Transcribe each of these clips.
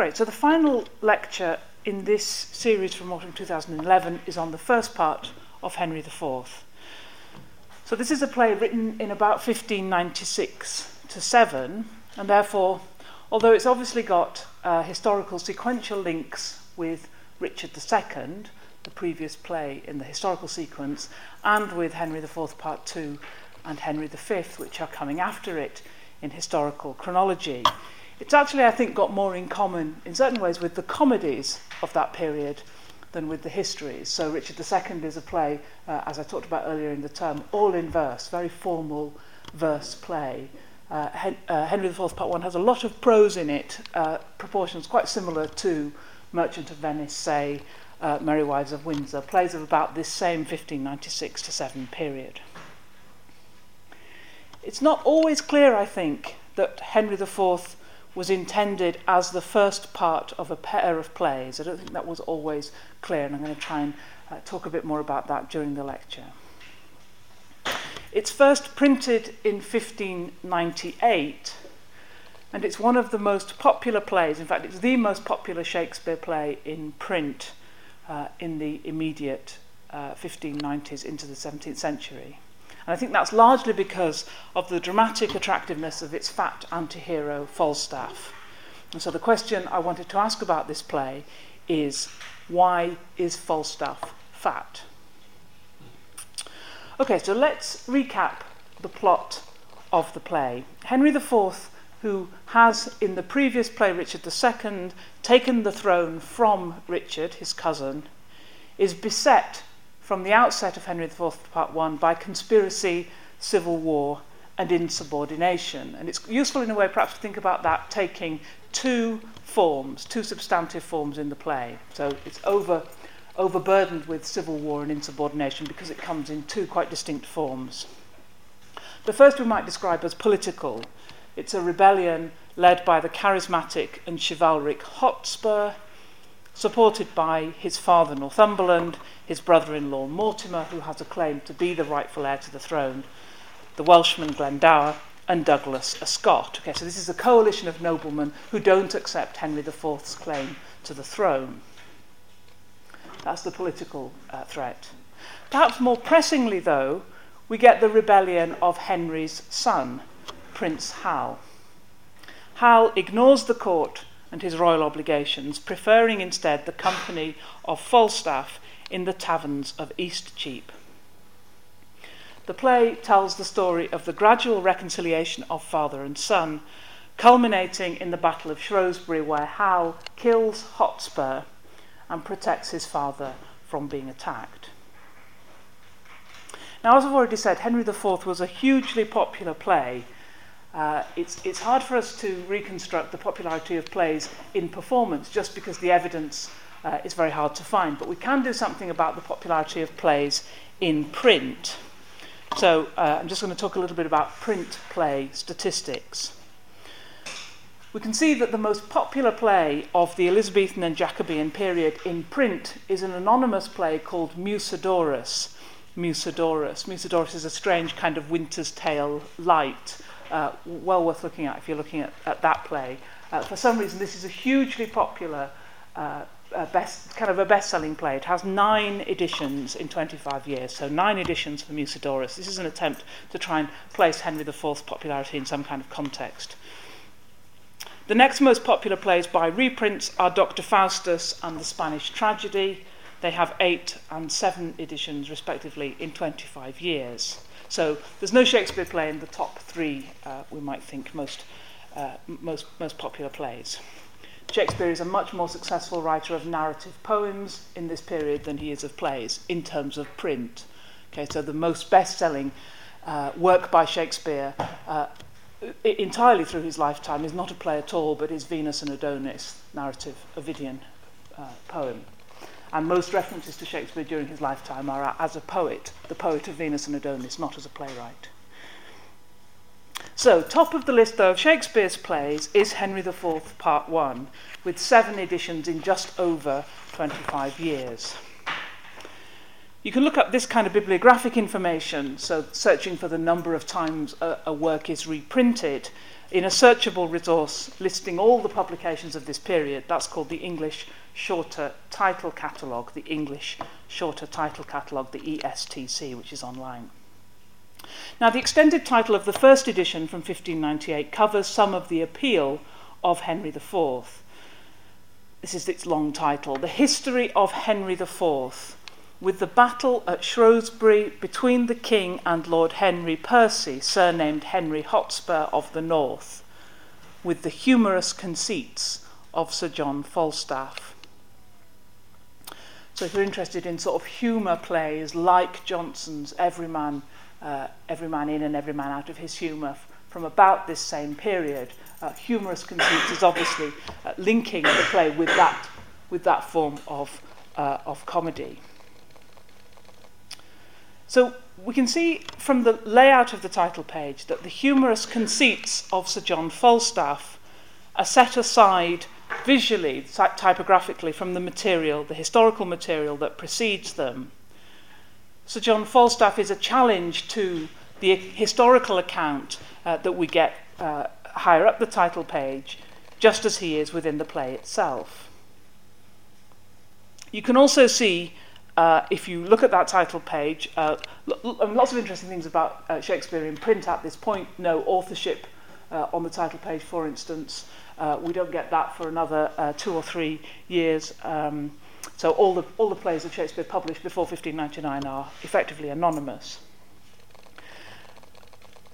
Great. So the final lecture in this series from autumn 2011 is on the first part of Henry IV. So this is a play written in about 1596 to 7, and therefore, although it's obviously got uh, historical sequential links with Richard II, the previous play in the historical sequence, and with Henry IV Part 2 and Henry V, which are coming after it in historical chronology, it's actually, I think, got more in common in certain ways with the comedies of that period than with the histories. So Richard II is a play, uh, as I talked about earlier in the term, all in verse, very formal verse play. Uh, Hen- uh, Henry IV Part 1 has a lot of prose in it, uh, proportions quite similar to Merchant of Venice, say, uh, Merry Wives of Windsor, plays of about this same 1596 to 7 period. It's not always clear, I think, that Henry IV was intended as the first part of a pair of plays. I don't think that was always clear, and I'm going to try and uh, talk a bit more about that during the lecture. It's first printed in 1598, and it's one of the most popular plays. In fact, it's the most popular Shakespeare play in print uh, in the immediate uh, 1590s into the 17th century. And I think that's largely because of the dramatic attractiveness of its fat anti-hero Falstaff. And so the question I wanted to ask about this play is why is Falstaff fat? Okay, so let's recap the plot of the play. Henry IV, who has in the previous play, Richard II, taken the throne from Richard, his cousin, is beset from the outset of Henry IV Part 1 by conspiracy, civil war, and insubordination. And it's useful in a way perhaps to think about that taking two forms, two substantive forms in the play. So it's over, overburdened with civil war and insubordination because it comes in two quite distinct forms. The first we might describe as political. It's a rebellion led by the charismatic and chivalric Hotspur, supported by his father Northumberland, his brother in law Mortimer, who has a claim to be the rightful heir to the throne, the Welshman Glendower, and Douglas, a Scot. Okay, so this is a coalition of noblemen who don't accept Henry IV's claim to the throne. That's the political uh, threat. Perhaps more pressingly, though, we get the rebellion of Henry's son, Prince Hal. Hal ignores the court and his royal obligations, preferring instead the company of Falstaff in the taverns of Eastcheap. The play tells the story of the gradual reconciliation of father and son, culminating in the Battle of Shrewsbury, where Hal kills Hotspur and protects his father from being attacked. Now, as I've already said, Henry IV was a hugely popular play uh, it's, it's hard for us to reconstruct the popularity of plays in performance just because the evidence uh, is very hard to find. But we can do something about the popularity of plays in print. So uh, I'm just going to talk a little bit about print play statistics. We can see that the most popular play of the Elizabethan and Jacobean period in print is an anonymous play called Mucedorus. Mucedorus. Mucedorus is a strange kind of winter's tale light uh, well worth looking at if you're looking at, at that play. Uh, for some reason, this is a hugely popular, uh, uh, best, kind of a best-selling play. It has nine editions in 25 years, so nine editions for Mucedorus. This is an attempt to try and place Henry IV's popularity in some kind of context. The next most popular plays by reprints are Dr. Faustus and The Spanish Tragedy. They have eight and seven editions, respectively, in 25 years. So there's no Shakespeare play in the top three, uh, we might think, most, uh, most, most popular plays. Shakespeare is a much more successful writer of narrative poems in this period than he is of plays in terms of print. Okay, so the most best-selling uh, work by Shakespeare uh, entirely through his lifetime is not a play at all, but is Venus and Adonis, narrative Ovidian uh, poem. And most references to Shakespeare during his lifetime are as a poet, the poet of Venus and Adonis, not as a playwright. So, top of the list, though, of Shakespeare's plays is Henry IV, Part 1, with seven editions in just over 25 years. You can look up this kind of bibliographic information, so searching for the number of times a, a work is reprinted, in a searchable resource listing all the publications of this period. That's called the English Shorter Title Catalogue, the English Shorter Title Catalogue, the ESTC, which is online. Now, the extended title of the first edition from 1598 covers some of the appeal of Henry IV. This is its long title The History of Henry IV with the battle at Shrewsbury between the king and Lord Henry Percy, surnamed Henry Hotspur of the North, with the humorous conceits of Sir John Falstaff. So if you're interested in sort of humour plays like Jonson's Every Man, uh, Every Man In and Every Man Out of His Humour from about this same period, uh, humorous conceits is obviously uh, linking the play with that, with that form of, uh, of comedy. So we can see from the layout of the title page that the humorous conceits of Sir John Falstaff are set aside visually, typographically, from the material, the historical material that precedes them. Sir John Falstaff is a challenge to the historical account uh, that we get uh, higher up the title page, just as he is within the play itself. You can also see uh, if you look at that title page, uh, lots of interesting things about uh, Shakespeare in print at this point. No authorship uh, on the title page, for instance. Uh, we don't get that for another two or three years. Um, so all the, all the plays of Shakespeare published before 1599 are effectively anonymous.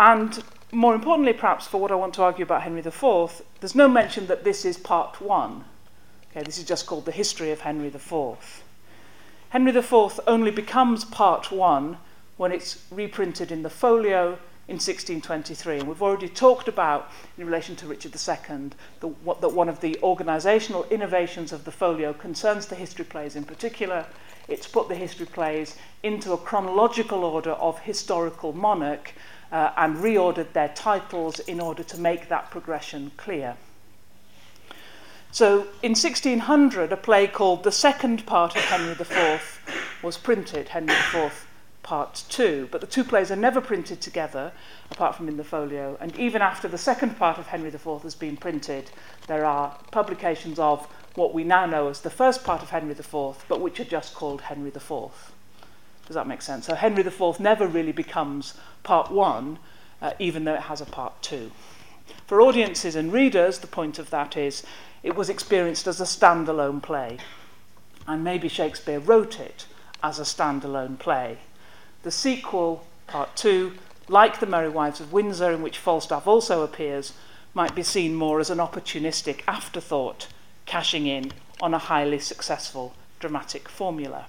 And more importantly, perhaps, for what I want to argue about Henry IV, there's no mention that this is part one. Okay, this is just called the history of Henry IV. Henry IV only becomes part one when it's reprinted in the folio in 1623. And we've already talked about, in relation to Richard II, the, what, that one of the organisational innovations of the folio concerns the history plays in particular. It's put the history plays into a chronological order of historical monarch uh, and reordered their titles in order to make that progression clear. So in 1600, a play called The Second Part of Henry IV was printed, Henry IV Part 2. But the two plays are never printed together, apart from in the folio. And even after the second part of Henry IV has been printed, there are publications of what we now know as the first part of Henry IV, but which are just called Henry IV. Does that make sense? So Henry IV never really becomes part one, uh, even though it has a part two. For audiences and readers, the point of that is it was experienced as a standalone play. And maybe Shakespeare wrote it as a standalone play. The sequel, part two, like The Merry Wives of Windsor, in which Falstaff also appears, might be seen more as an opportunistic afterthought, cashing in on a highly successful dramatic formula.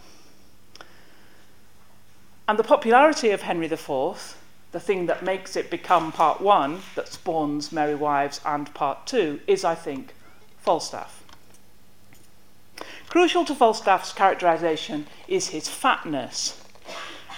And the popularity of Henry IV, the thing that makes it become part one, that spawns Merry Wives and part two, is, I think, Falstaff. Crucial to Falstaff's characterization is his fatness.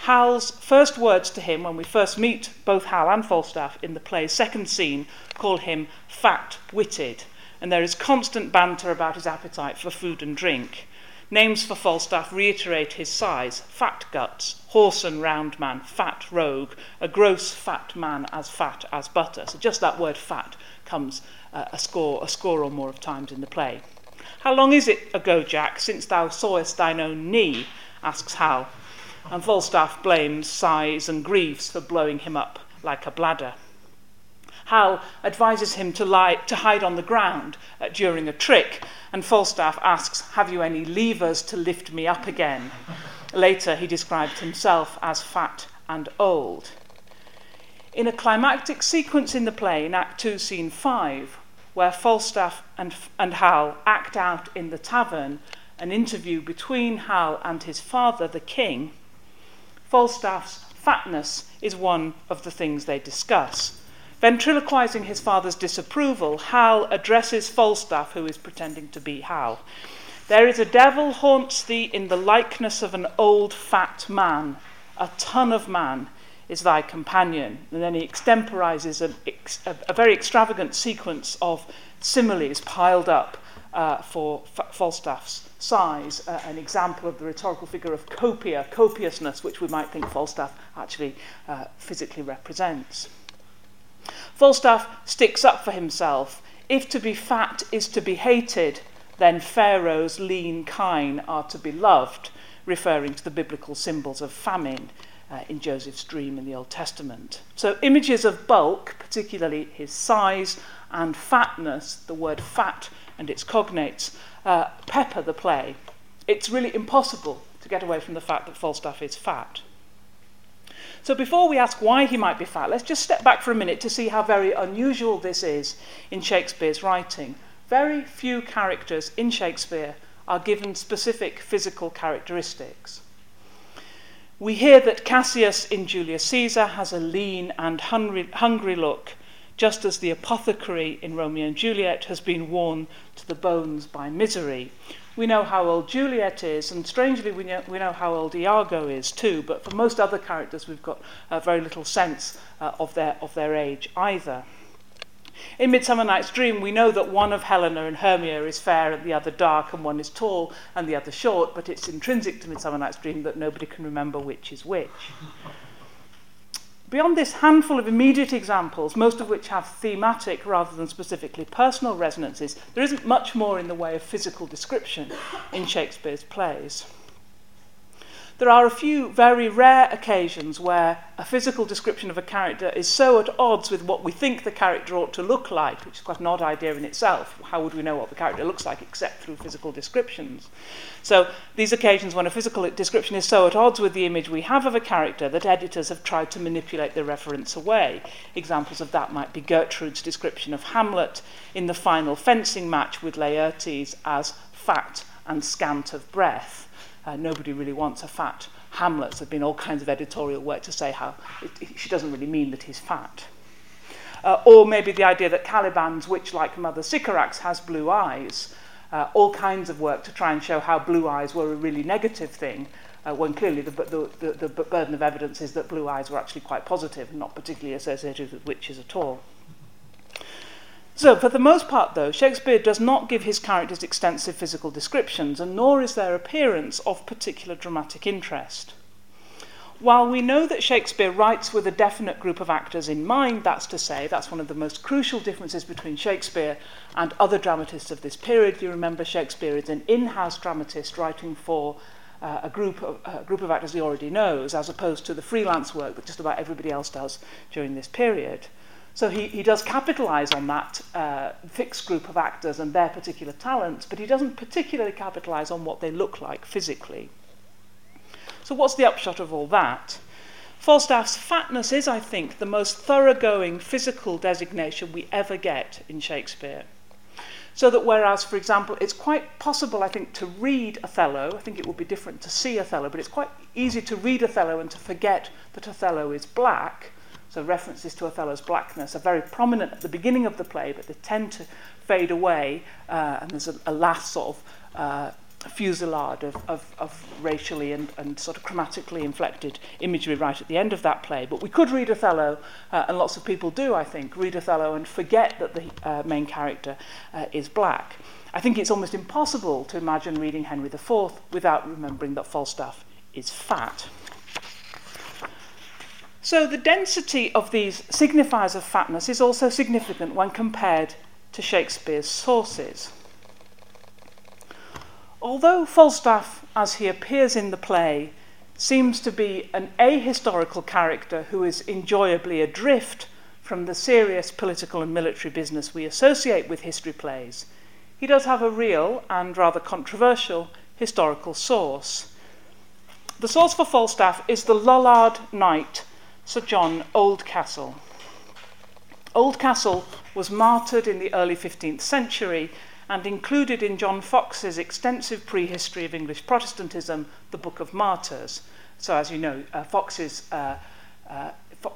Hal's first words to him when we first meet both Hal and Falstaff in the play's second scene call him fat witted, and there is constant banter about his appetite for food and drink. Names for Falstaff reiterate his size fat guts, horse and round man, fat rogue, a gross fat man as fat as butter. So just that word fat comes uh, a, score, a score or more of times in the play. How long is it ago, Jack, since thou sawest thine own knee? asks Hal, and Falstaff blames sighs and griefs for blowing him up like a bladder. Hal advises him to, lie, to hide on the ground uh, during a trick, and Falstaff asks, Have you any levers to lift me up again? Later, he described himself as fat and old. In a climactic sequence in the play, in Act 2, Scene 5, where Falstaff and, and Hal act out in the tavern an interview between Hal and his father, the king, Falstaff's fatness is one of the things they discuss. Ventriloquizing his father's disapproval, Hal addresses Falstaff, who is pretending to be Hal. There is a devil haunts thee in the likeness of an old fat man, a ton of man is thy companion. And then he extemporizes a, a, a very extravagant sequence of similes piled up uh, for F- Falstaff's size, uh, an example of the rhetorical figure of copia, copiousness, which we might think Falstaff actually uh, physically represents. Falstaff sticks up for himself. If to be fat is to be hated, then Pharaoh's lean kine are to be loved, referring to the biblical symbols of famine uh, in Joseph's dream in the Old Testament. So, images of bulk, particularly his size and fatness, the word fat and its cognates, uh, pepper the play. It's really impossible to get away from the fact that Falstaff is fat. So, before we ask why he might be fat, let's just step back for a minute to see how very unusual this is in Shakespeare's writing. Very few characters in Shakespeare are given specific physical characteristics. We hear that Cassius in Julius Caesar has a lean and hungry, hungry look, just as the apothecary in Romeo and Juliet has been worn to the bones by misery. we know how old Juliet is, and strangely, we know, we know how old Iago is too, but for most other characters, we've got uh, very little sense uh, of, their, of their age either. In Midsummer Night's Dream, we know that one of Helena and Hermia is fair and the other dark, and one is tall and the other short, but it's intrinsic to Midsummer Night's Dream that nobody can remember which is which. Beyond this handful of immediate examples, most of which have thematic rather than specifically personal resonances, there isn't much more in the way of physical description in Shakespeare's plays. There are a few very rare occasions where a physical description of a character is so at odds with what we think the character ought to look like, which is quite an odd idea in itself. How would we know what the character looks like except through physical descriptions? So, these occasions when a physical description is so at odds with the image we have of a character that editors have tried to manipulate the reference away. Examples of that might be Gertrude's description of Hamlet in the final fencing match with Laertes as fat and scant of breath. Uh, nobody really wants a fat Hamlet. There's been all kinds of editorial work to say how it, she doesn't really mean that he's fat. Uh, or maybe the idea that Caliban's witch-like mother Sycorax has blue eyes. Uh, all kinds of work to try and show how blue eyes were a really negative thing, uh, when clearly the, the, the, the burden of evidence is that blue eyes were actually quite positive and not particularly associated with witches at all. So, for the most part, though, Shakespeare does not give his characters extensive physical descriptions, and nor is their appearance of particular dramatic interest. While we know that Shakespeare writes with a definite group of actors in mind, that's to say, that's one of the most crucial differences between Shakespeare and other dramatists of this period. You remember Shakespeare is an in house dramatist writing for uh, a, group of, a group of actors he already knows, as opposed to the freelance work that just about everybody else does during this period. So he, he does capitalize on that uh, fixed group of actors and their particular talents, but he doesn't particularly capitalize on what they look like physically. So, what's the upshot of all that? Falstaff's fatness is, I think, the most thoroughgoing physical designation we ever get in Shakespeare. So that whereas, for example, it's quite possible, I think, to read Othello, I think it would be different to see Othello, but it's quite easy to read Othello and to forget that Othello is black. So references to Othello's blackness are very prominent at the beginning of the play, but they tend to fade away, uh, and there's a, a last sort of uh, fusillade of, of, of racially and, and sort of chromatically inflected imagery right at the end of that play. But we could read Othello, uh, and lots of people do, I think, read Othello and forget that the uh, main character uh, is black. I think it's almost impossible to imagine reading Henry IV without remembering that Falstaff is fat. So the density of these signifiers of fatness is also significant when compared to Shakespeare's sources. Although Falstaff, as he appears in the play, seems to be an ahistorical character who is enjoyably adrift from the serious political and military business we associate with history plays, he does have a real and rather controversial historical source. The source for Falstaff is the Lollard Knight Sir John Oldcastle. Oldcastle was martyred in the early 15th century and included in John Fox's extensive prehistory of English Protestantism, the Book of Martyrs. So, as you know, uh, Fox's uh, uh,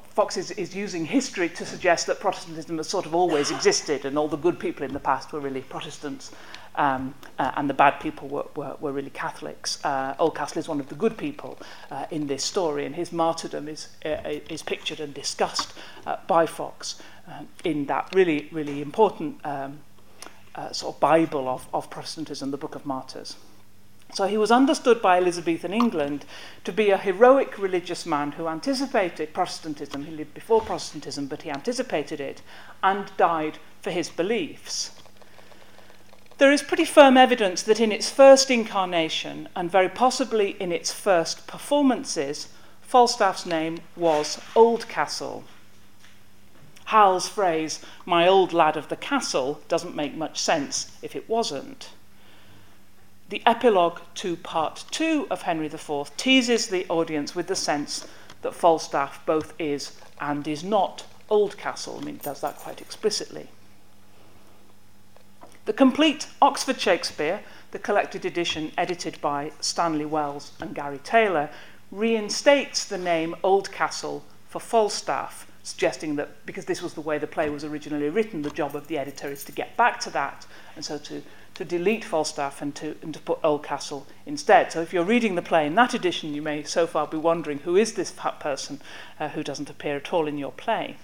Fox is, is using history to suggest that Protestantism has sort of always existed and all the good people in the past were really Protestants um, uh, and the bad people were, were, were really Catholics. Uh, Oldcastle is one of the good people uh, in this story, and his martyrdom is, uh, is pictured and discussed uh, by Fox uh, in that really, really important um, uh, sort of Bible of, of Protestantism, the Book of Martyrs. So he was understood by Elizabethan England to be a heroic religious man who anticipated Protestantism. He lived before Protestantism, but he anticipated it and died for his beliefs. There is pretty firm evidence that in its first incarnation, and very possibly in its first performances, Falstaff's name was Oldcastle. Hal's phrase, my old lad of the castle, doesn't make much sense if it wasn't. The epilogue to part two of Henry IV teases the audience with the sense that Falstaff both is and is not Oldcastle. I mean, it does that quite explicitly. The complete Oxford Shakespeare, the collected edition edited by Stanley Wells and Gary Taylor, reinstates the name Oldcastle for Falstaff, suggesting that because this was the way the play was originally written, the job of the editor is to get back to that, and so to, to delete Falstaff and to, and to put Oldcastle instead. So if you're reading the play in that edition, you may so far be wondering who is this person uh, who doesn't appear at all in your play.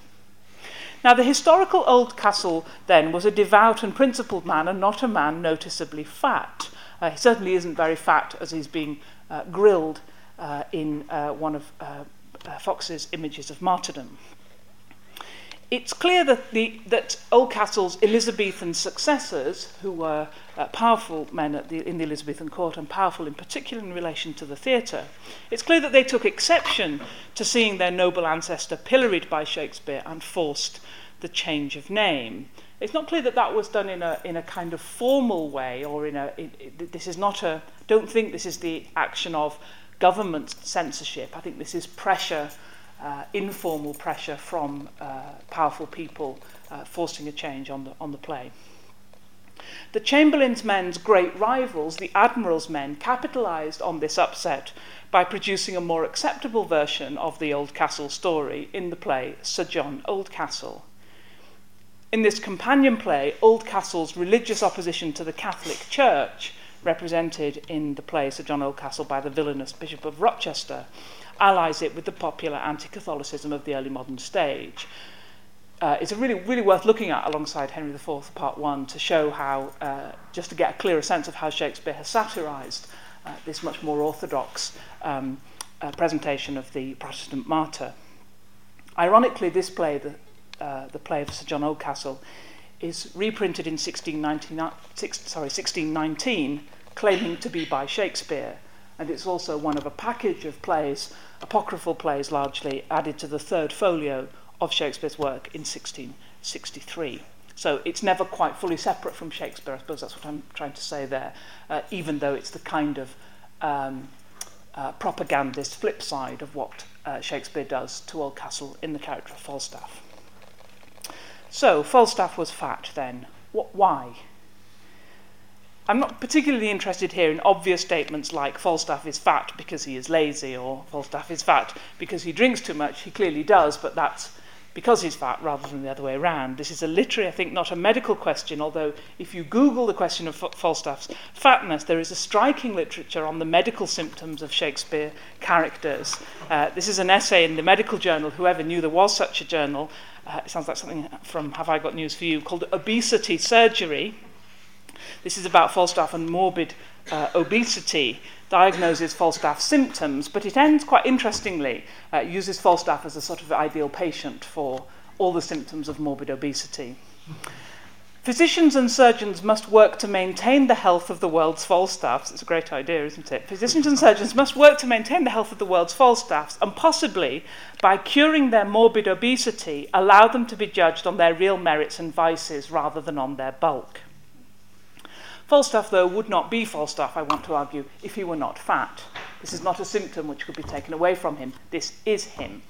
Now, the historical Oldcastle then was a devout and principled man and not a man noticeably fat. Uh, he certainly isn't very fat as he's being uh, grilled uh, in uh, one of uh, uh, Fox's images of martyrdom. It's clear that, the, that Oldcastle's Elizabethan successors, who were uh, powerful men the, in the Elizabethan court and powerful in particular in relation to the theatre, it's clear that they took exception to seeing their noble ancestor pilloried by Shakespeare and forced the change of name. It's not clear that that was done in a, in a kind of formal way or in a, it, it, this is not a, don't think this is the action of government censorship. I think this is pressure, uh, informal pressure from uh, powerful people uh, forcing a change on the, on the play. The Chamberlain's men's great rivals, the Admiral's men, capitalized on this upset by producing a more acceptable version of the Oldcastle story in the play Sir John Oldcastle. In this companion play, Oldcastle's religious opposition to the Catholic Church represented in the play Sir John Oldcastle by the villainous Bishop of Rochester, allies it with the popular anti-Catholicism of the early modern stage. Uh, it's really, really worth looking at alongside Henry IV, Part 1, to show how, uh, just to get a clearer sense of how Shakespeare has satirized uh, this much more orthodox um, uh, presentation of the Protestant martyr. Ironically, this play, the, uh, the play of Sir John Oldcastle, is reprinted in 1619, sorry, 1619, claiming to be by Shakespeare. And it's also one of a package of plays, apocryphal plays largely, added to the third folio of Shakespeare's work in 1663. So it's never quite fully separate from Shakespeare, I suppose that's what I'm trying to say there, uh, even though it's the kind of um, uh, propagandist flip side of what uh, Shakespeare does to Oldcastle in the character of Falstaff. So, Falstaff was fat then. What, why? I'm not particularly interested here in obvious statements like Falstaff is fat because he is lazy or Falstaff is fat because he drinks too much. He clearly does, but that's because he's fat rather than the other way around. This is a literary, I think, not a medical question, although if you Google the question of Falstaff's fatness, there is a striking literature on the medical symptoms of Shakespeare characters. Uh, this is an essay in the medical journal, whoever knew there was such a journal, uh, it sounds like something from Have I Got News for You, called Obesity Surgery. This is about Falstaff and morbid uh, obesity, diagnoses Falstaff symptoms, but it ends quite interestingly, uh, uses Falstaff as a sort of ideal patient for all the symptoms of morbid obesity. Physicians and surgeons must work to maintain the health of the world's Falstaffs. It's a great idea, isn't it? Physicians and surgeons must work to maintain the health of the world's Falstaffs and possibly, by curing their morbid obesity, allow them to be judged on their real merits and vices rather than on their bulk. Falstaff, though, would not be Falstaff, I want to argue, if he were not fat. This is not a symptom which could be taken away from him. This is him.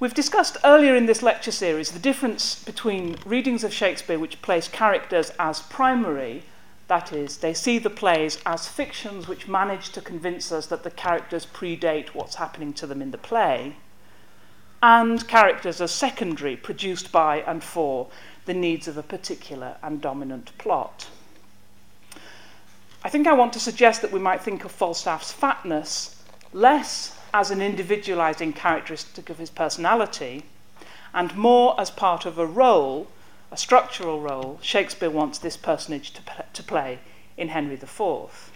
We've discussed earlier in this lecture series the difference between readings of Shakespeare which place characters as primary, that is, they see the plays as fictions which manage to convince us that the characters predate what's happening to them in the play, and characters as secondary, produced by and for the needs of a particular and dominant plot. I think I want to suggest that we might think of Falstaff's fatness less as an individualizing characteristic of his personality and more as part of a role, a structural role, Shakespeare wants this personage to, to play in Henry IV.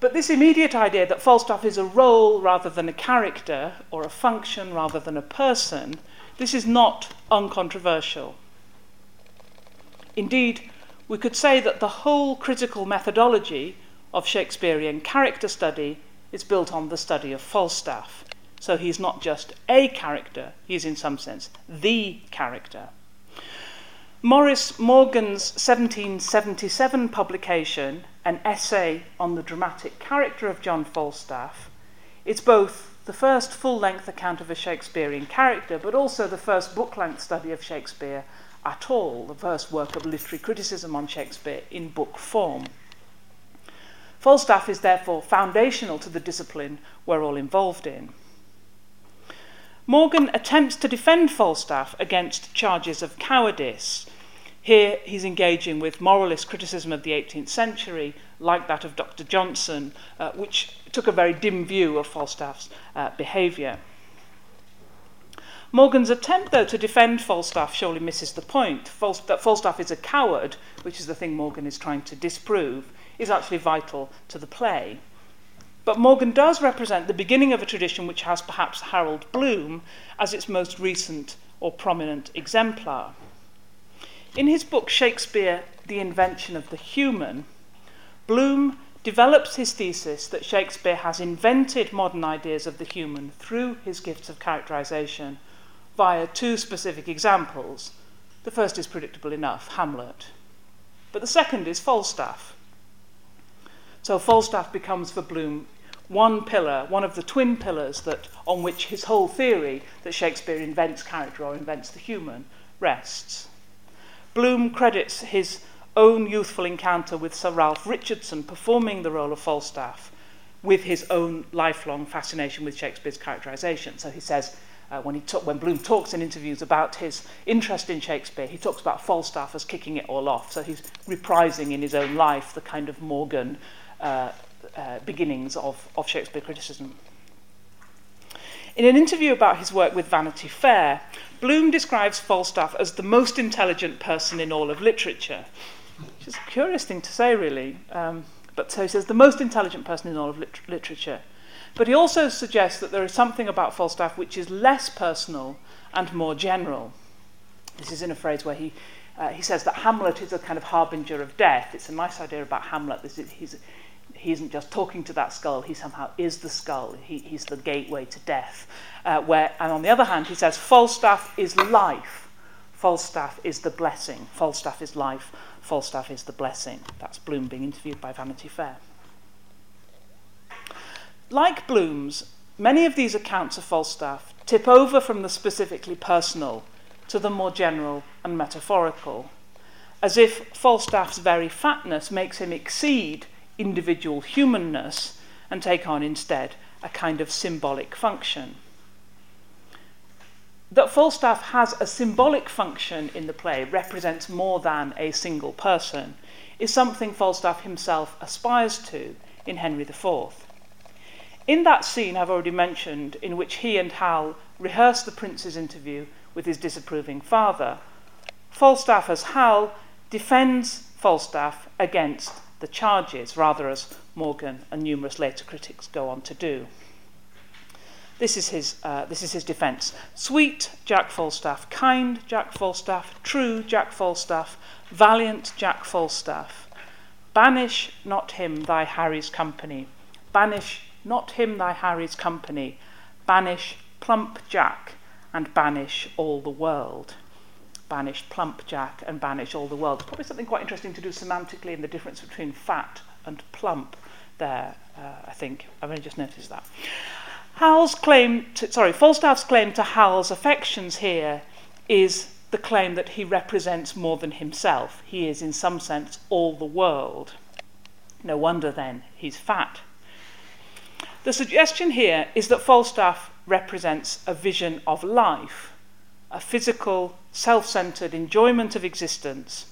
But this immediate idea that Falstaff is a role rather than a character, or a function rather than a person, this is not uncontroversial. Indeed, we could say that the whole critical methodology of Shakespearean character study is built on the study of Falstaff. So he's not just a character, he's in some sense the character. Maurice Morgann's 1777 publication, an essay on the dramatic character of John Falstaff, is both the first full length account of a Shakespearean character, but also the first book length study of Shakespeare at all, the first work of literary criticism on Shakespeare in book form. Falstaff is therefore foundational to the discipline we're all involved in. Morgann attempts to defend Falstaff against charges of cowardice. Here he's engaging with moralist criticism of the 18th century, like that of Dr. Johnson, uh, which took a very dim view of Falstaff's uh, behaviour. Morgann's attempt, though, to defend Falstaff surely misses the point. Falst- that Falstaff is a coward, which is the thing Morgann is trying to disprove, is actually vital to the play. But Morgann does represent the beginning of a tradition which has perhaps Harold Bloom as its most recent or prominent exemplar. In his book Shakespeare, The Invention of the Human, Bloom develops his thesis that Shakespeare has invented modern ideas of the human through his gifts of characterization via two specific examples. The first is predictable enough Hamlet. But the second is Falstaff. So Falstaff becomes for Bloom one pillar, one of the twin pillars that, on which his whole theory that Shakespeare invents character or invents the human rests. Bloom credits his own youthful encounter with Sir Ralph Richardson performing the role of Falstaff with his own lifelong fascination with Shakespeare's characterization. So he says, uh, when, he when Bloom talks in interviews about his interest in Shakespeare, he talks about Falstaff as kicking it all off. So he's reprising in his own life the kind of Morgann uh, uh, beginnings of, of Shakespeare criticism. In an interview about his work with Vanity Fair, Bloom describes Falstaff as the most intelligent person in all of literature, which is a curious thing to say, really. Um, but so he says, the most intelligent person in all of lit- literature. But he also suggests that there is something about Falstaff which is less personal and more general. This is in a phrase where he, uh, he says that Hamlet is a kind of harbinger of death. It's a nice idea about Hamlet. This is, he's, he isn't just talking to that skull, he somehow is the skull. He, he's the gateway to death. Uh, where, and on the other hand, he says, Falstaff is life. Falstaff is the blessing. Falstaff is life. Falstaff is the blessing. That's Bloom being interviewed by Vanity Fair. Like Bloom's, many of these accounts of Falstaff tip over from the specifically personal to the more general and metaphorical, as if Falstaff's very fatness makes him exceed individual humanness and take on instead a kind of symbolic function. That Falstaff has a symbolic function in the play, represents more than a single person, is something Falstaff himself aspires to in Henry IV. In that scene I've already mentioned, in which he and Hal rehearse the prince's interview with his disapproving father, Falstaff as Hal defends Falstaff against the charges, rather as Morgann and numerous later critics go on to do. This is his, uh, this is his defence. Sweet Jack Falstaff, kind Jack Falstaff, true Jack Falstaff, valiant Jack Falstaff. Banish not him thy Harry's company. Banish not him thy Harry's company. Banish plump Jack and banish all the world banish plump Jack and banish all the world. Probably something quite interesting to do semantically in the difference between fat and plump there, uh, I think. I've only just noticed that. Hal's claim to, sorry, Falstaff's claim to Hal's affections here is the claim that he represents more than himself. He is, in some sense, all the world. No wonder then he's fat. The suggestion here is that Falstaff represents a vision of life, a physical, self centered enjoyment of existence.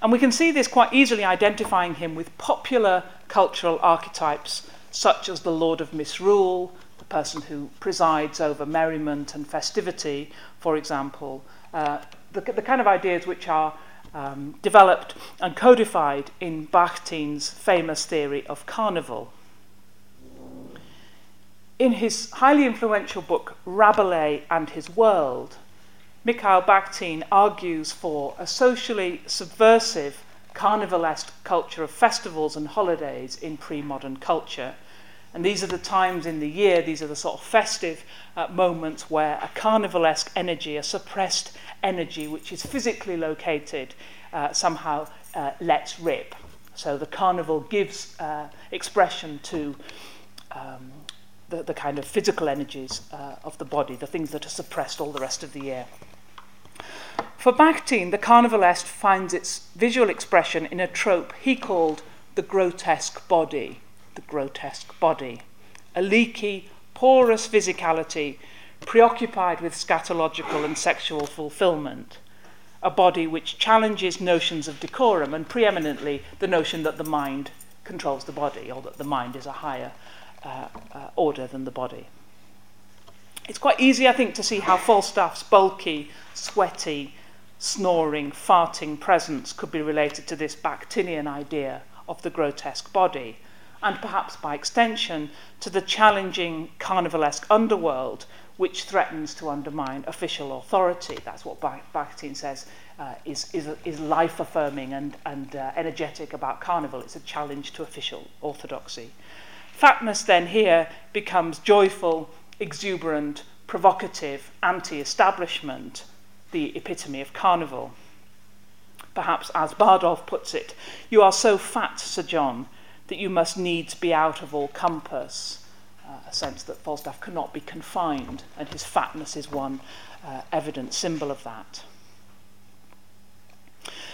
And we can see this quite easily identifying him with popular cultural archetypes such as the Lord of Misrule, the person who presides over merriment and festivity, for example, uh, the, the kind of ideas which are um, developed and codified in Bakhtin's famous theory of carnival. In his highly influential book Rabelais and His World, Mikhail Bakhtin argues for a socially subversive carnivalesque culture of festivals and holidays in pre modern culture. And these are the times in the year, these are the sort of festive uh, moments where a carnivalesque energy, a suppressed energy which is physically located, uh, somehow uh, lets rip. So the carnival gives uh, expression to um, the, the kind of physical energies uh, of the body, the things that are suppressed all the rest of the year. For Bakhtin, the carnivalesque finds its visual expression in a trope he called the grotesque body. The grotesque body. A leaky, porous physicality preoccupied with scatological and sexual fulfillment. A body which challenges notions of decorum and preeminently the notion that the mind controls the body or that the mind is a higher uh, uh, order than the body. It's quite easy, I think, to see how Falstaff's bulky, sweaty, snoring, farting presence could be related to this Bakhtinian idea of the grotesque body, and perhaps by extension to the challenging carnivalesque underworld which threatens to undermine official authority. That's what Bakhtin says uh, is, is, is life affirming and, and uh, energetic about carnival. It's a challenge to official orthodoxy. Fatness then here becomes joyful, exuberant, provocative, anti establishment, the epitome of carnival. Perhaps, as Bardolph puts it, you are so fat, Sir John, that you must needs be out of all compass. Uh, a sense that Falstaff cannot be confined, and his fatness is one uh, evident symbol of that.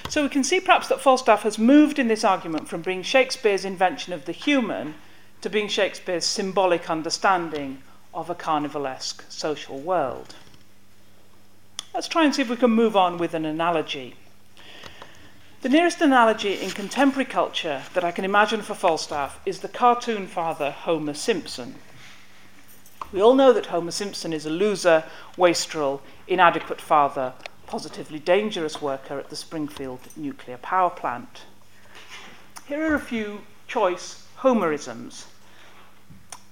So we can see perhaps that Falstaff has moved in this argument from being Shakespeare's invention of the human to being Shakespeare's symbolic understanding of a carnivalesque social world. Let's try and see if we can move on with an analogy. The nearest analogy in contemporary culture that I can imagine for Falstaff is the cartoon father Homer Simpson. We all know that Homer Simpson is a loser, wastrel, inadequate father, positively dangerous worker at the Springfield nuclear power plant. Here are a few choice Homerisms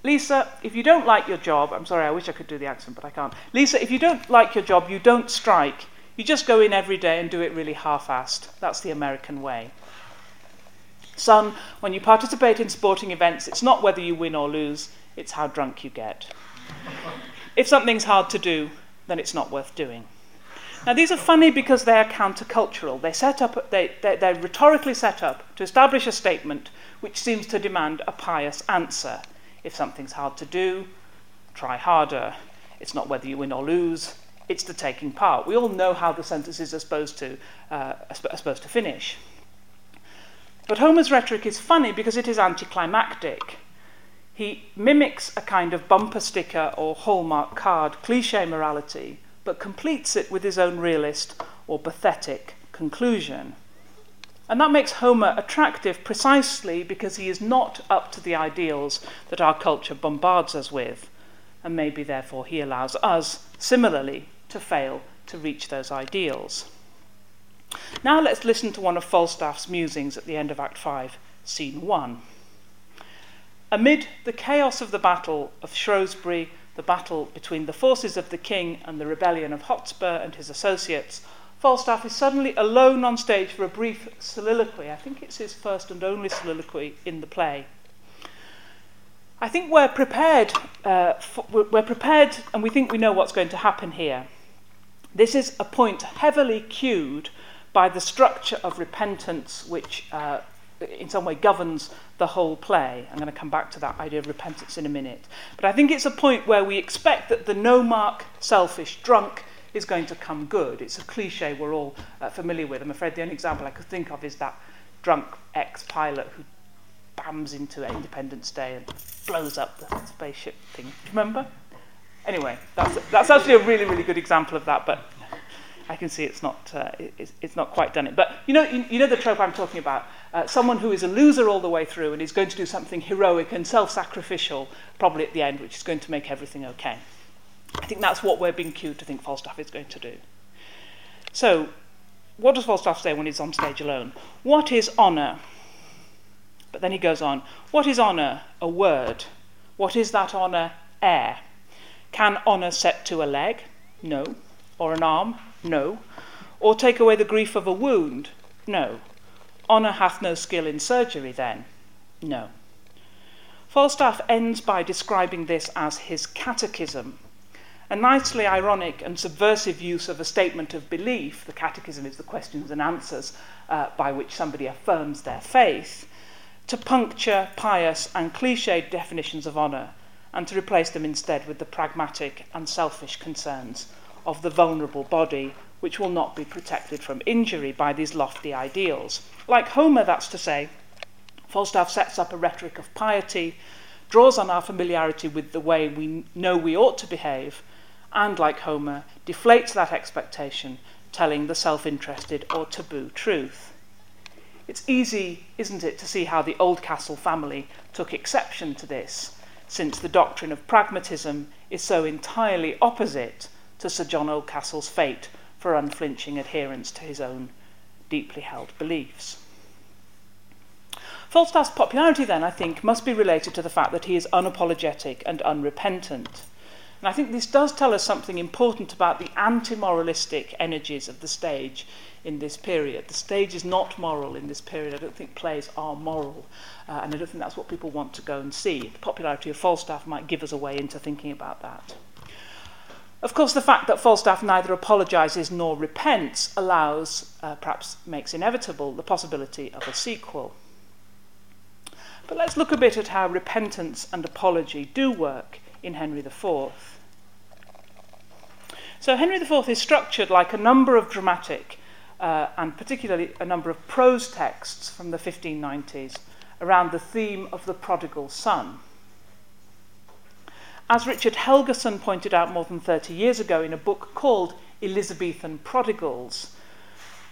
Lisa, if you don't like your job, I'm sorry, I wish I could do the accent, but I can't. Lisa, if you don't like your job, you don't strike. You just go in every day and do it really half assed. That's the American way. Son, when you participate in sporting events, it's not whether you win or lose, it's how drunk you get. if something's hard to do, then it's not worth doing. Now, these are funny because they are countercultural. They set up, they, they, they're rhetorically set up to establish a statement which seems to demand a pious answer. If something's hard to do, try harder. It's not whether you win or lose, it's the taking part. We all know how the sentences are supposed to, uh, are supposed to finish. But Homer's rhetoric is funny because it is anticlimactic. He mimics a kind of bumper sticker or hallmark card cliche morality, but completes it with his own realist or pathetic conclusion. And that makes Homer attractive precisely because he is not up to the ideals that our culture bombards us with. And maybe therefore he allows us, similarly, to fail to reach those ideals. Now let's listen to one of Falstaff's musings at the end of Act 5, Scene 1. Amid the chaos of the battle of Shrewsbury, the battle between the forces of the king and the rebellion of Hotspur and his associates, Falstaff is suddenly alone on stage for a brief soliloquy. I think it's his first and only soliloquy in the play. I think we're prepared, uh, for, we're prepared and we think we know what's going to happen here. This is a point heavily cued by the structure of repentance, which uh, in some way governs the whole play. I'm going to come back to that idea of repentance in a minute. But I think it's a point where we expect that the no mark, selfish drunk is going to come good. It's a cliche we're all uh, familiar with. I'm afraid the only example I could think of is that drunk ex pilot who bams into Independence Day and blows up the spaceship thing. Do you remember? Anyway, that's, that's actually a really, really good example of that, but I can see it's not, uh, it's, it's not quite done it. But you know, you, you know the trope I'm talking about? Uh, someone who is a loser all the way through and is going to do something heroic and self sacrificial, probably at the end, which is going to make everything okay. I think that's what we're being cued to think Falstaff is going to do. So, what does Falstaff say when he's on stage alone? What is honour? But then he goes on, What is honour? A word. What is that honour? Air. Can honour set to a leg? No. Or an arm? No. Or take away the grief of a wound? No. Honour hath no skill in surgery, then? No. Falstaff ends by describing this as his catechism, a nicely ironic and subversive use of a statement of belief. The catechism is the questions and answers uh, by which somebody affirms their faith, to puncture pious and cliched definitions of honour and to replace them instead with the pragmatic and selfish concerns of the vulnerable body, which will not be protected from injury by these lofty ideals. Like Homer, that's to say, Falstaff sets up a rhetoric of piety, draws on our familiarity with the way we know we ought to behave, and, like Homer, deflates that expectation, telling the self interested or taboo truth. It's easy, isn't it, to see how the Oldcastle family took exception to this since the doctrine of pragmatism is so entirely opposite to Sir John Oldcastle's fate for unflinching adherence to his own deeply held beliefs. Falstaff's popularity, then, I think, must be related to the fact that he is unapologetic and unrepentant. And I think this does tell us something important about the anti moralistic energies of the stage in this period. The stage is not moral in this period. I don't think plays are moral, uh, and I don't think that's what people want to go and see. The popularity of Falstaff might give us a way into thinking about that. Of course, the fact that Falstaff neither apologises nor repents allows, uh, perhaps makes inevitable, the possibility of a sequel. But let's look a bit at how repentance and apology do work in Henry IV. So, Henry IV is structured like a number of dramatic uh, and particularly a number of prose texts from the 1590s around the theme of the prodigal son. As Richard Helgerson pointed out more than 30 years ago in a book called Elizabethan Prodigals,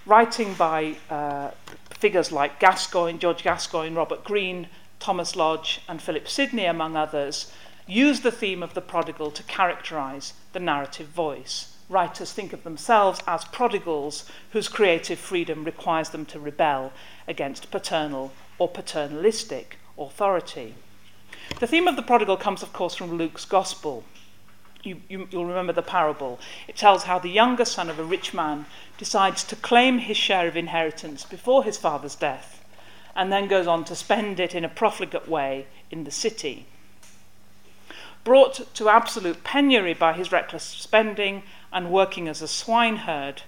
writing by uh, figures like Gascoigne, George Gascoigne, Robert Greene, Thomas Lodge, and Philip Sidney, among others, use the theme of the prodigal to characterize the narrative voice writers think of themselves as prodigals whose creative freedom requires them to rebel against paternal or paternalistic authority. The theme of the prodigal comes, of course, from Luke's Gospel. You, you, will remember the parable. It tells how the younger son of a rich man decides to claim his share of inheritance before his father's death and then goes on to spend it in a profligate way in the city. Brought to absolute penury by his reckless spending and working as a swineherd,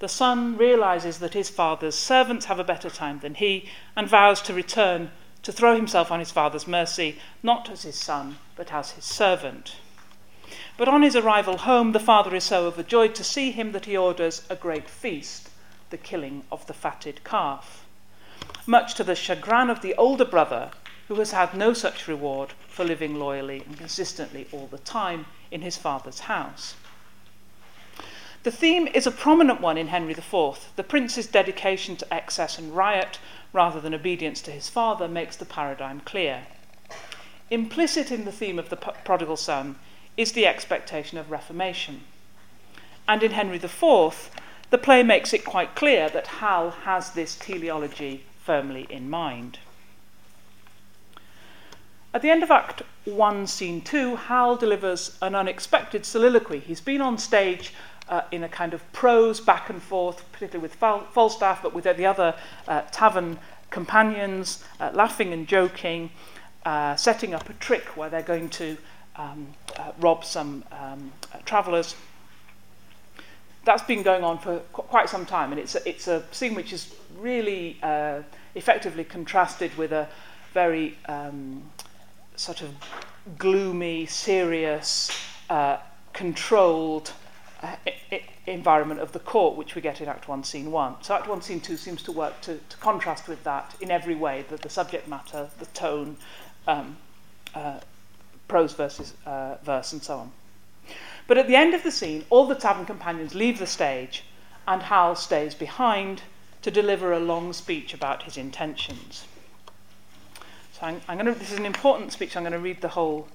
the son realizes that his father's servants have a better time than he and vows to return to throw himself on his father's mercy, not as his son, but as his servant. But on his arrival home, the father is so overjoyed to see him that he orders a great feast, the killing of the fatted calf. Much to the chagrin of the older brother, who has had no such reward for living loyally and consistently all the time in his father's house. The theme is a prominent one in Henry IV. The prince's dedication to excess and riot rather than obedience to his father makes the paradigm clear. Implicit in the theme of the prodigal son is the expectation of reformation. And in Henry IV, the play makes it quite clear that Hal has this teleology firmly in mind. At the end of Act 1, Scene 2, Hal delivers an unexpected soliloquy. He's been on stage uh, in a kind of prose back and forth, particularly with Falstaff, but with the other uh, tavern companions, uh, laughing and joking, uh, setting up a trick where they're going to um, uh, rob some um, uh, travellers. That's been going on for qu- quite some time, and it's a, it's a scene which is really effectively contrasted with a very um, sort of gloomy, serious, controlled environment of the court, which we get in Act 1, Scene 1. So Act 1, Scene 2 seems to work to, to contrast with that in every way, the, the subject matter, the tone, um, uh, prose versus uh, verse, and so on. But at the end of the scene, all the tavern companions leave the stage, and Hal stays behind to deliver a long speech about his intentions. So I'm, I'm going to, this is an important speech, I'm going to read the whole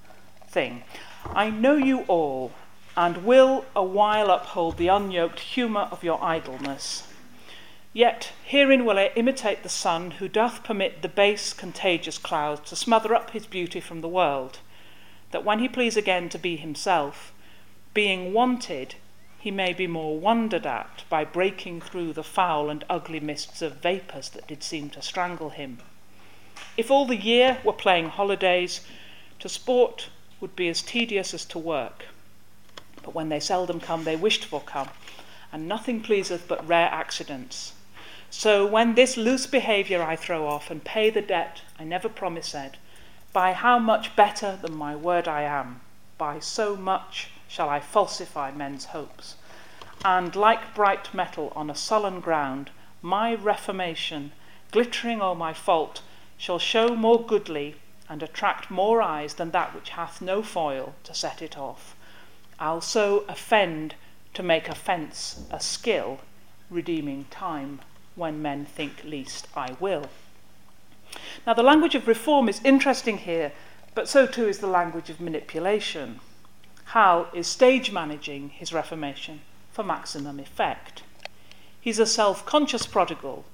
thing. I know you all and will a while uphold the unyoked humour of your idleness. Yet herein will I imitate the sun who doth permit the base contagious clouds to smother up his beauty from the world, that when he please again to be himself, being wanted, he may be more wondered at by breaking through the foul and ugly mists of vapours that did seem to strangle him. If all the year were playing holidays, to sport would be as tedious as to work. But when they seldom come, they wished for come, and nothing pleaseth but rare accidents. So when this loose behaviour I throw off and pay the debt I never promised, by how much better than my word I am, by so much shall I falsify men's hopes. And like bright metal on a sullen ground, my reformation, glittering o'er my fault, shall show more goodly and attract more eyes than that which hath no foil to set it off. I'll so offend to make offence a skill, redeeming time when men think least I will. Now, the language of reform is interesting here, but so too is the language of manipulation. Hal is stage managing his reformation for maximum effect. He's a self conscious prodigal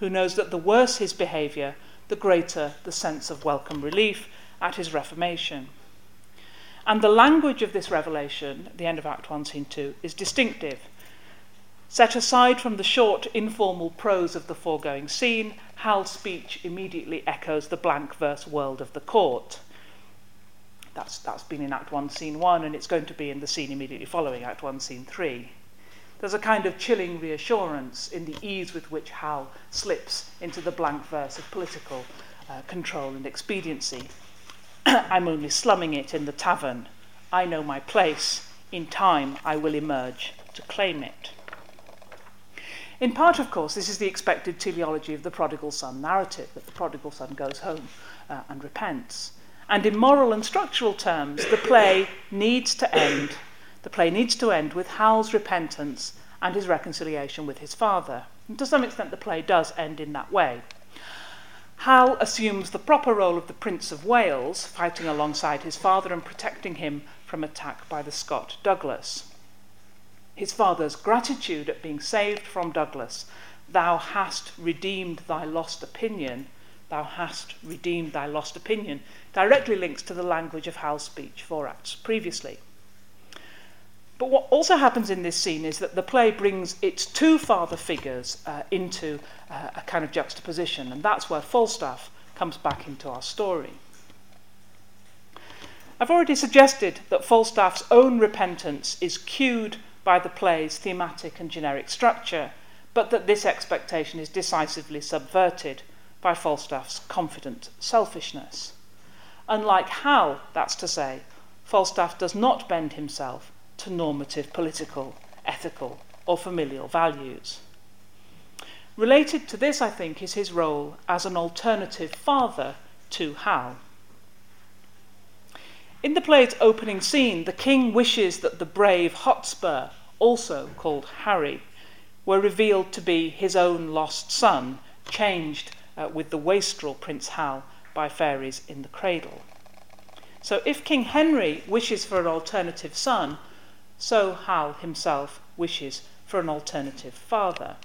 who knows that the worse his behaviour, the greater the sense of welcome relief at his reformation. And the language of this revelation, at the end of Act 1, Scene 2, is distinctive. Set aside from the short, informal prose of the foregoing scene, Hal's speech immediately echoes the blank verse world of the court. That's, that's been in Act 1, Scene 1, and it's going to be in the scene immediately following Act 1, Scene 3. There's a kind of chilling reassurance in the ease with which Hal slips into the blank verse of political uh, control and expediency. I'm only slumming it in the tavern. I know my place. In time, I will emerge to claim it. In part, of course, this is the expected teleology of the prodigal son narrative, that the prodigal son goes home uh, and repents. And in moral and structural terms, the play needs to end. The play needs to end with Hal's repentance and his reconciliation with his father. And to some extent, the play does end in that way. Hal assumes the proper role of the Prince of Wales, fighting alongside his father and protecting him from attack by the Scot Douglas his father's gratitude at being saved from Douglas. Thou hast redeemed thy lost opinion. Thou hast redeemed thy lost opinion. Directly links to the language of Hal's speech four acts previously. But what also happens in this scene is that the play brings its two father figures uh, into uh, a kind of juxtaposition, and that's where Falstaff comes back into our story. I've already suggested that Falstaff's own repentance is cued by the play's thematic and generic structure, but that this expectation is decisively subverted by Falstaff's confident selfishness. Unlike Hal, that's to say, Falstaff does not bend himself to normative political, ethical, or familial values. Related to this, I think, is his role as an alternative father to Hal. In the play's opening scene, the king wishes that the brave Hotspur, also called Harry, were revealed to be his own lost son, changed uh, with the wastrel Prince Hal by fairies in the cradle. So if King Henry wishes for an alternative son, so Hal himself wishes for an alternative father.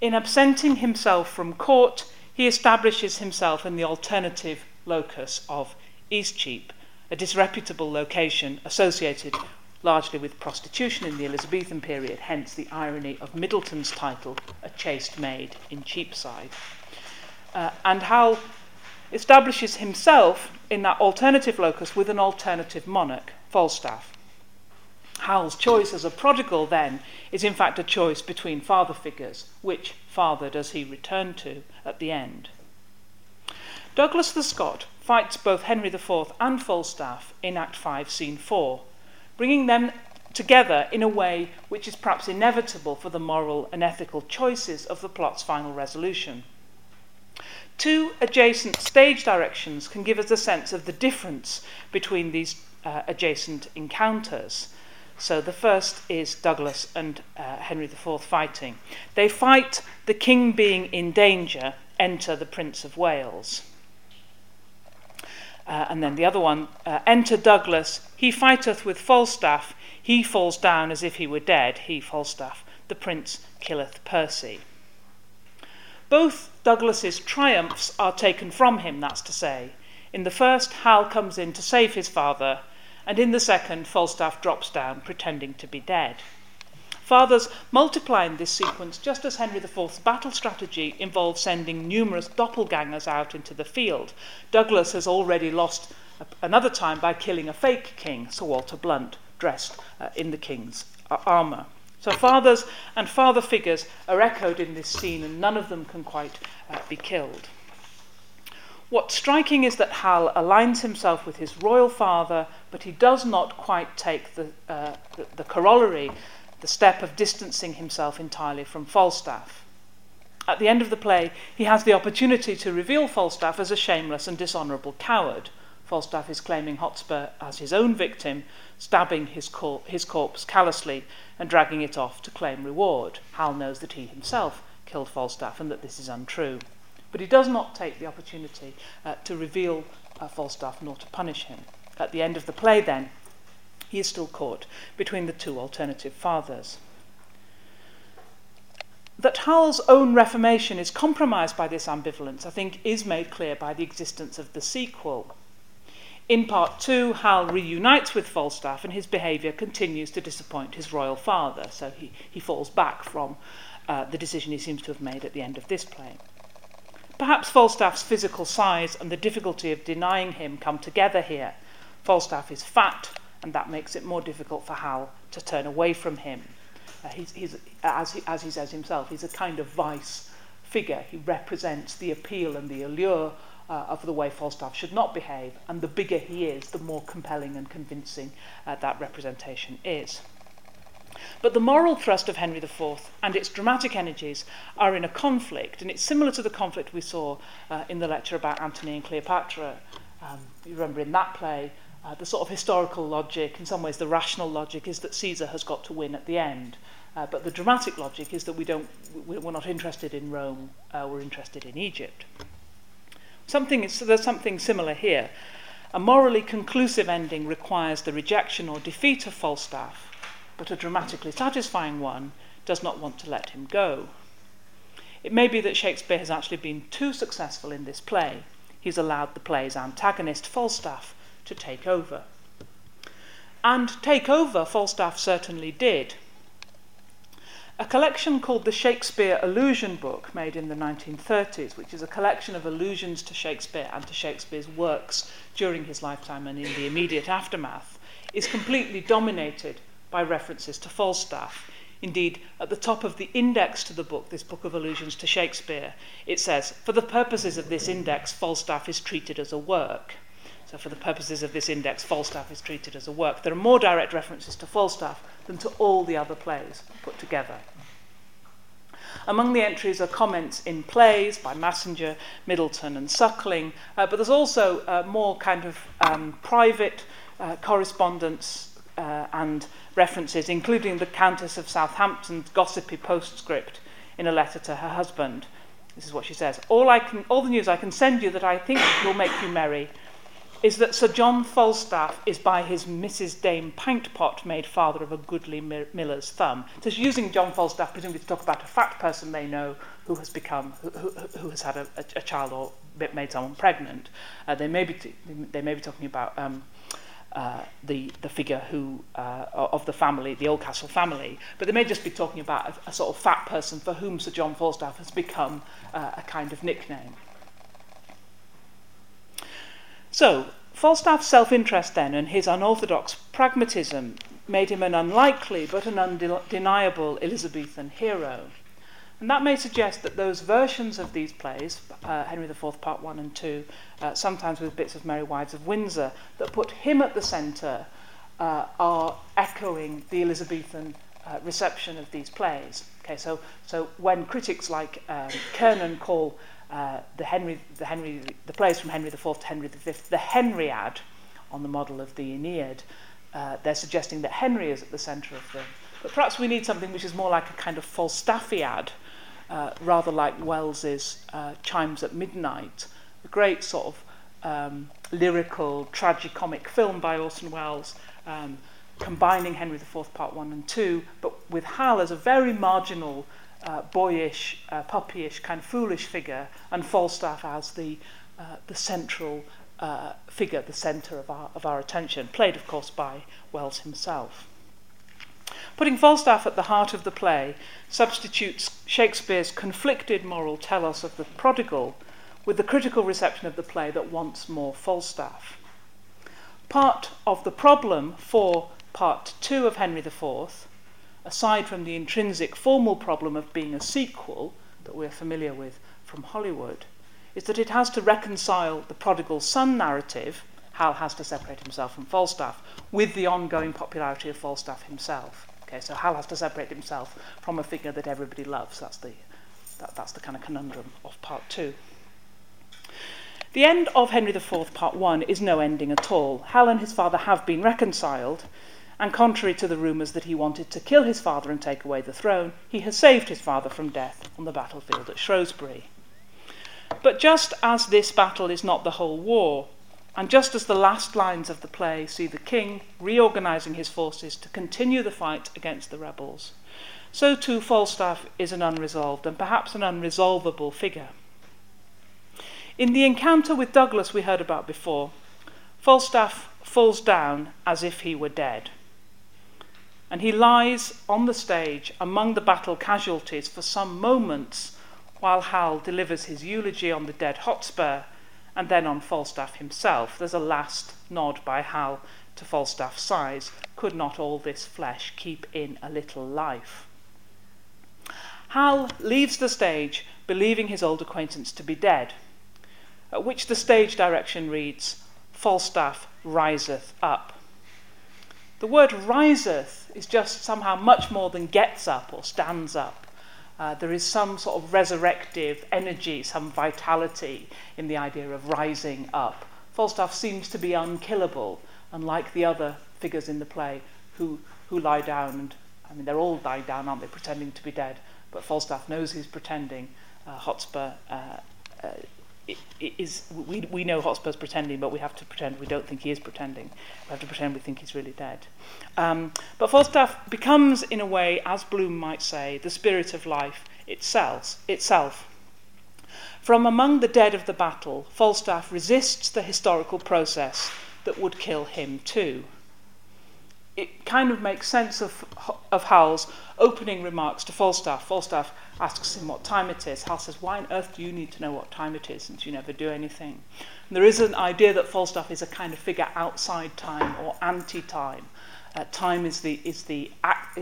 In absenting himself from court, he establishes himself in the alternative locus of Eastcheap, a disreputable location associated largely with prostitution in the Elizabethan period, hence the irony of Middleton's title, A Chaste Maid in Cheapside. Uh, and Hal establishes himself in that alternative locus with an alternative monarch, Falstaff. Hal's choice as a prodigal, then, is in fact a choice between father figures. Which father does he return to at the end? Douglas the Scot fights both Henry IV and Falstaff in Act 5, Scene 4, bringing them together in a way which is perhaps inevitable for the moral and ethical choices of the plot's final resolution. Two adjacent stage directions can give us a sense of the difference between these uh, adjacent encounters. So the first is Douglas and uh, Henry IV fighting. They fight the king being in danger, enter the Prince of Wales. Uh, and then the other one, uh, enter Douglas, he fighteth with Falstaff, he falls down as if he were dead, he Falstaff. the prince killeth Percy. Both Douglas's triumphs are taken from him, that's to say. In the first, Hal comes in to save his father, and in the second, Falstaff drops down pretending to be dead. Fathers multiply in this sequence just as Henry IV's battle strategy involves sending numerous doppelgangers out into the field. Douglas has already lost another time by killing a fake king, Sir Walter Blunt, dressed uh, in the king's uh, armour. So fathers and father figures are echoed in this scene, and none of them can quite uh, be killed. What's striking is that Hal aligns himself with his royal father, but he does not quite take the, uh, the, the corollary, the step of distancing himself entirely from Falstaff. At the end of the play, he has the opportunity to reveal Falstaff as a shameless and dishonourable coward. Falstaff is claiming Hotspur as his own victim, stabbing his, cor- his corpse callously and dragging it off to claim reward. Hal knows that he himself killed Falstaff and that this is untrue. But he does not take the opportunity uh, to reveal uh, Falstaff nor to punish him. At the end of the play, then, he is still caught between the two alternative fathers. That Hal's own reformation is compromised by this ambivalence, I think, is made clear by the existence of the sequel. In part two, Hal reunites with Falstaff and his behaviour continues to disappoint his royal father, so he, he falls back from uh, the decision he seems to have made at the end of this play. Perhaps Falstaff's physical size and the difficulty of denying him come together here. Falstaff is fat, and that makes it more difficult for Hal to turn away from him. Uh, he's, he's, as, he, as he says himself, he's a kind of vice figure. He represents the appeal and the allure uh, of the way Falstaff should not behave, and the bigger he is, the more compelling and convincing uh, that representation is. But the moral thrust of Henry IV and its dramatic energies are in a conflict, and it's similar to the conflict we saw uh, in the lecture about Antony and Cleopatra. Um, you remember in that play, uh, the sort of historical logic, in some ways the rational logic, is that Caesar has got to win at the end. Uh, but the dramatic logic is that we don't, we're not interested in Rome, uh, we're interested in Egypt. Something is, there's something similar here. A morally conclusive ending requires the rejection or defeat of Falstaff, but a dramatically satisfying one does not want to let him go. It may be that Shakespeare has actually been too successful in this play. He's allowed the play's antagonist, Falstaff, to take over. And take over, Falstaff certainly did. A collection called the Shakespeare Allusion Book, made in the 1930s, which is a collection of allusions to Shakespeare and to Shakespeare's works during his lifetime and in the immediate aftermath, is completely dominated by references to Falstaff. Indeed, at the top of the index to the book, this book of allusions to Shakespeare, it says, For the purposes of this index, Falstaff is treated as a work. So, for the purposes of this index, Falstaff is treated as a work. There are more direct references to Falstaff than to all the other plays put together. Among the entries are comments in plays by Massinger, Middleton, and Suckling, uh, but there's also uh, more kind of um, private uh, correspondence uh, and references, including the Countess of Southampton's gossipy postscript in a letter to her husband. This is what she says All, I can, all the news I can send you that I think will make you merry is that Sir John Falstaff is by his Mrs. Dame Pintpot made father of a goodly miller's thumb. So she's using John Falstaff presumably to talk about a fat person they know who has become, who, who, who has had a, a, a, child or made someone pregnant. Uh, they, may be t- they may be talking about um, uh, the, the figure who, uh, of the family, the Oldcastle family, but they may just be talking about a, a sort of fat person for whom Sir John Falstaff has become uh, a kind of nickname. So, Falstaff's self interest then and his unorthodox pragmatism made him an unlikely but an undeniable Elizabethan hero. And that may suggest that those versions of these plays, uh, Henry IV, Part 1 and 2, uh, sometimes with bits of Merry Wives of Windsor, that put him at the centre, uh, are echoing the Elizabethan uh, reception of these plays. Okay, so, so when critics like um, Kernan call uh, the Henry, the Henry, the plays from Henry IV to Henry V, the Henriad, on the model of the Aeneid, uh, they're suggesting that Henry is at the centre of them. But perhaps we need something which is more like a kind of Falstaffiad, uh, rather like Wells's uh, Chimes at Midnight, a great sort of um, lyrical, tragicomic film by Orson Welles, um, combining Henry IV Part 1 and 2, but with Hal as a very marginal, uh, boyish, uh, puppyish, kind of foolish figure, and Falstaff as the, uh, the central uh, figure, the centre of our, of our attention, played, of course, by Wells himself. Putting Falstaff at the heart of the play substitutes Shakespeare's conflicted moral telos of the prodigal with the critical reception of the play that wants more Falstaff. Part of the problem for part two of Henry IV, aside from the intrinsic formal problem of being a sequel that we're familiar with from Hollywood, is that it has to reconcile the prodigal son narrative, Hal has to separate himself from Falstaff, with the ongoing popularity of Falstaff himself. Okay, so Hal has to separate himself from a figure that everybody loves. That's the, that, that's the kind of conundrum of part two. The end of Henry IV, part one, is no ending at all. Hal and his father have been reconciled, and contrary to the rumours that he wanted to kill his father and take away the throne, he has saved his father from death on the battlefield at Shrewsbury. But just as this battle is not the whole war, and just as the last lines of the play see the king reorganizing his forces to continue the fight against the rebels, so too Falstaff is an unresolved and perhaps an unresolvable figure. In the encounter with Douglas we heard about before, Falstaff falls down as if he were dead. And he lies on the stage among the battle casualties for some moments while Hal delivers his eulogy on the dead Hotspur and then on Falstaff himself. There's a last nod by Hal to Falstaff's size. Could not all this flesh keep in a little life? Hal leaves the stage believing his old acquaintance to be dead, at which the stage direction reads, Falstaff riseth up. The word riseth is just somehow much more than gets up or stands up. Uh, there is some sort of resurrective energy, some vitality in the idea of rising up. Falstaff seems to be unkillable, unlike the other figures in the play who, who lie down. And, I mean, they're all lying down, aren't they, pretending to be dead? But Falstaff knows he's pretending. Uh, Hotspur uh, uh, is we, we know Hotspur's pretending, but we have to pretend we don't think he is pretending. We have to pretend we think he's really dead. Um, but Falstaff becomes, in a way, as Bloom might say, the spirit of life itself. itself. From among the dead of the battle, Falstaff resists the historical process that would kill him too. It kind of makes sense of, of Hal's opening remarks to Falstaff. Falstaff asks him what time it is. Hal says, Why on earth do you need to know what time it is since you never do anything? And there is an idea that Falstaff is a kind of figure outside time or anti time. Uh, time is the, is, the,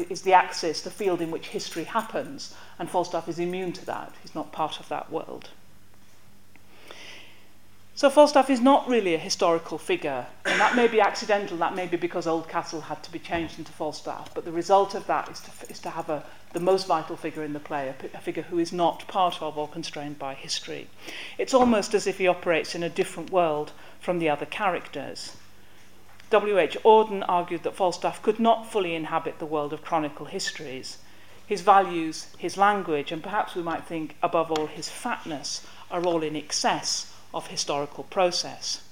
is the axis, the field in which history happens, and Falstaff is immune to that. He's not part of that world. So Falstaff is not really a historical figure, and that may be accidental, that may be because Oldcastle had to be changed into Falstaff, but the result of that is to, is to have a, the most vital figure in the play, a, a figure who is not part of or constrained by history. It's almost as if he operates in a different world from the other characters. W.H. Auden argued that Falstaff could not fully inhabit the world of chronicle histories. His values, his language, and perhaps we might think above all his fatness, are all in excess of historical process.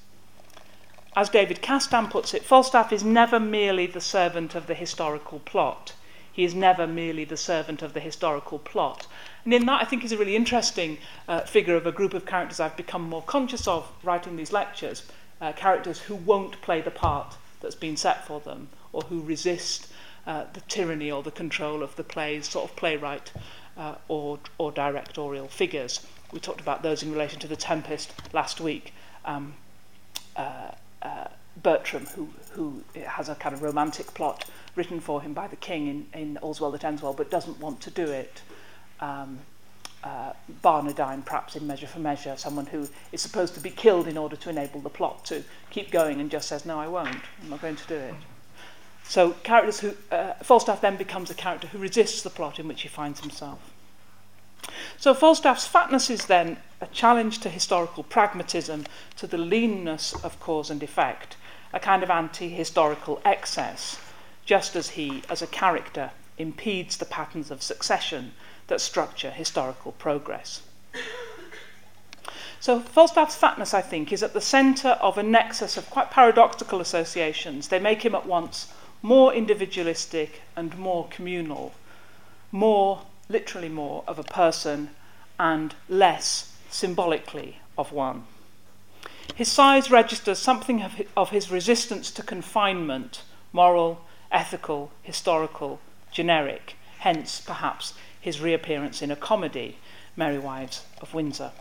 As David Kastan puts it, Falstaff is never merely the servant of the historical plot. He is never merely the servant of the historical plot. And in that, I think, is a really interesting uh, figure of a group of characters I've become more conscious of writing these lectures uh, characters who won't play the part that's been set for them or who resist uh, the tyranny or the control of the play's sort of playwright uh, or, or directorial figures. We talked about those in relation to the Tempest last week. Um, uh, uh, Bertram, who, who has a kind of romantic plot written for him by the king in, in All's Well That Ends Well, but doesn't want to do it. Um, uh, Barnardine, perhaps in Measure for Measure, someone who is supposed to be killed in order to enable the plot to keep going and just says, No, I won't. I'm not going to do it. So, characters who. Uh, Falstaff then becomes a character who resists the plot in which he finds himself. So Falstaff's fatness is then a challenge to historical pragmatism, to the leanness of cause and effect, a kind of anti historical excess, just as he, as a character, impedes the patterns of succession that structure historical progress. So Falstaff's fatness, I think, is at the centre of a nexus of quite paradoxical associations. They make him at once more individualistic and more communal, more, literally more, of a person and less symbolically of one. His size registers something of his resistance to confinement, moral, ethical, historical, generic, hence, perhaps, his reappearance in a comedy, Merry Wives of Windsor.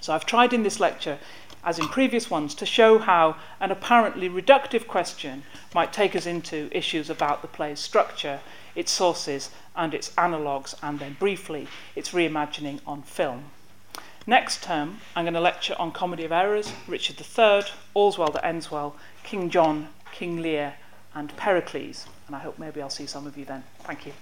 So I've tried in this lecture, as in previous ones, to show how an apparently reductive question might take us into issues about the play's structure, its sources, and its analogues, and then briefly, its reimagining on film. Next term, I'm going to lecture on Comedy of Errors, Richard III, All's Well That Ends Well, King John, King Lear, and Pericles. And I hope maybe I'll see some of you then. Thank you.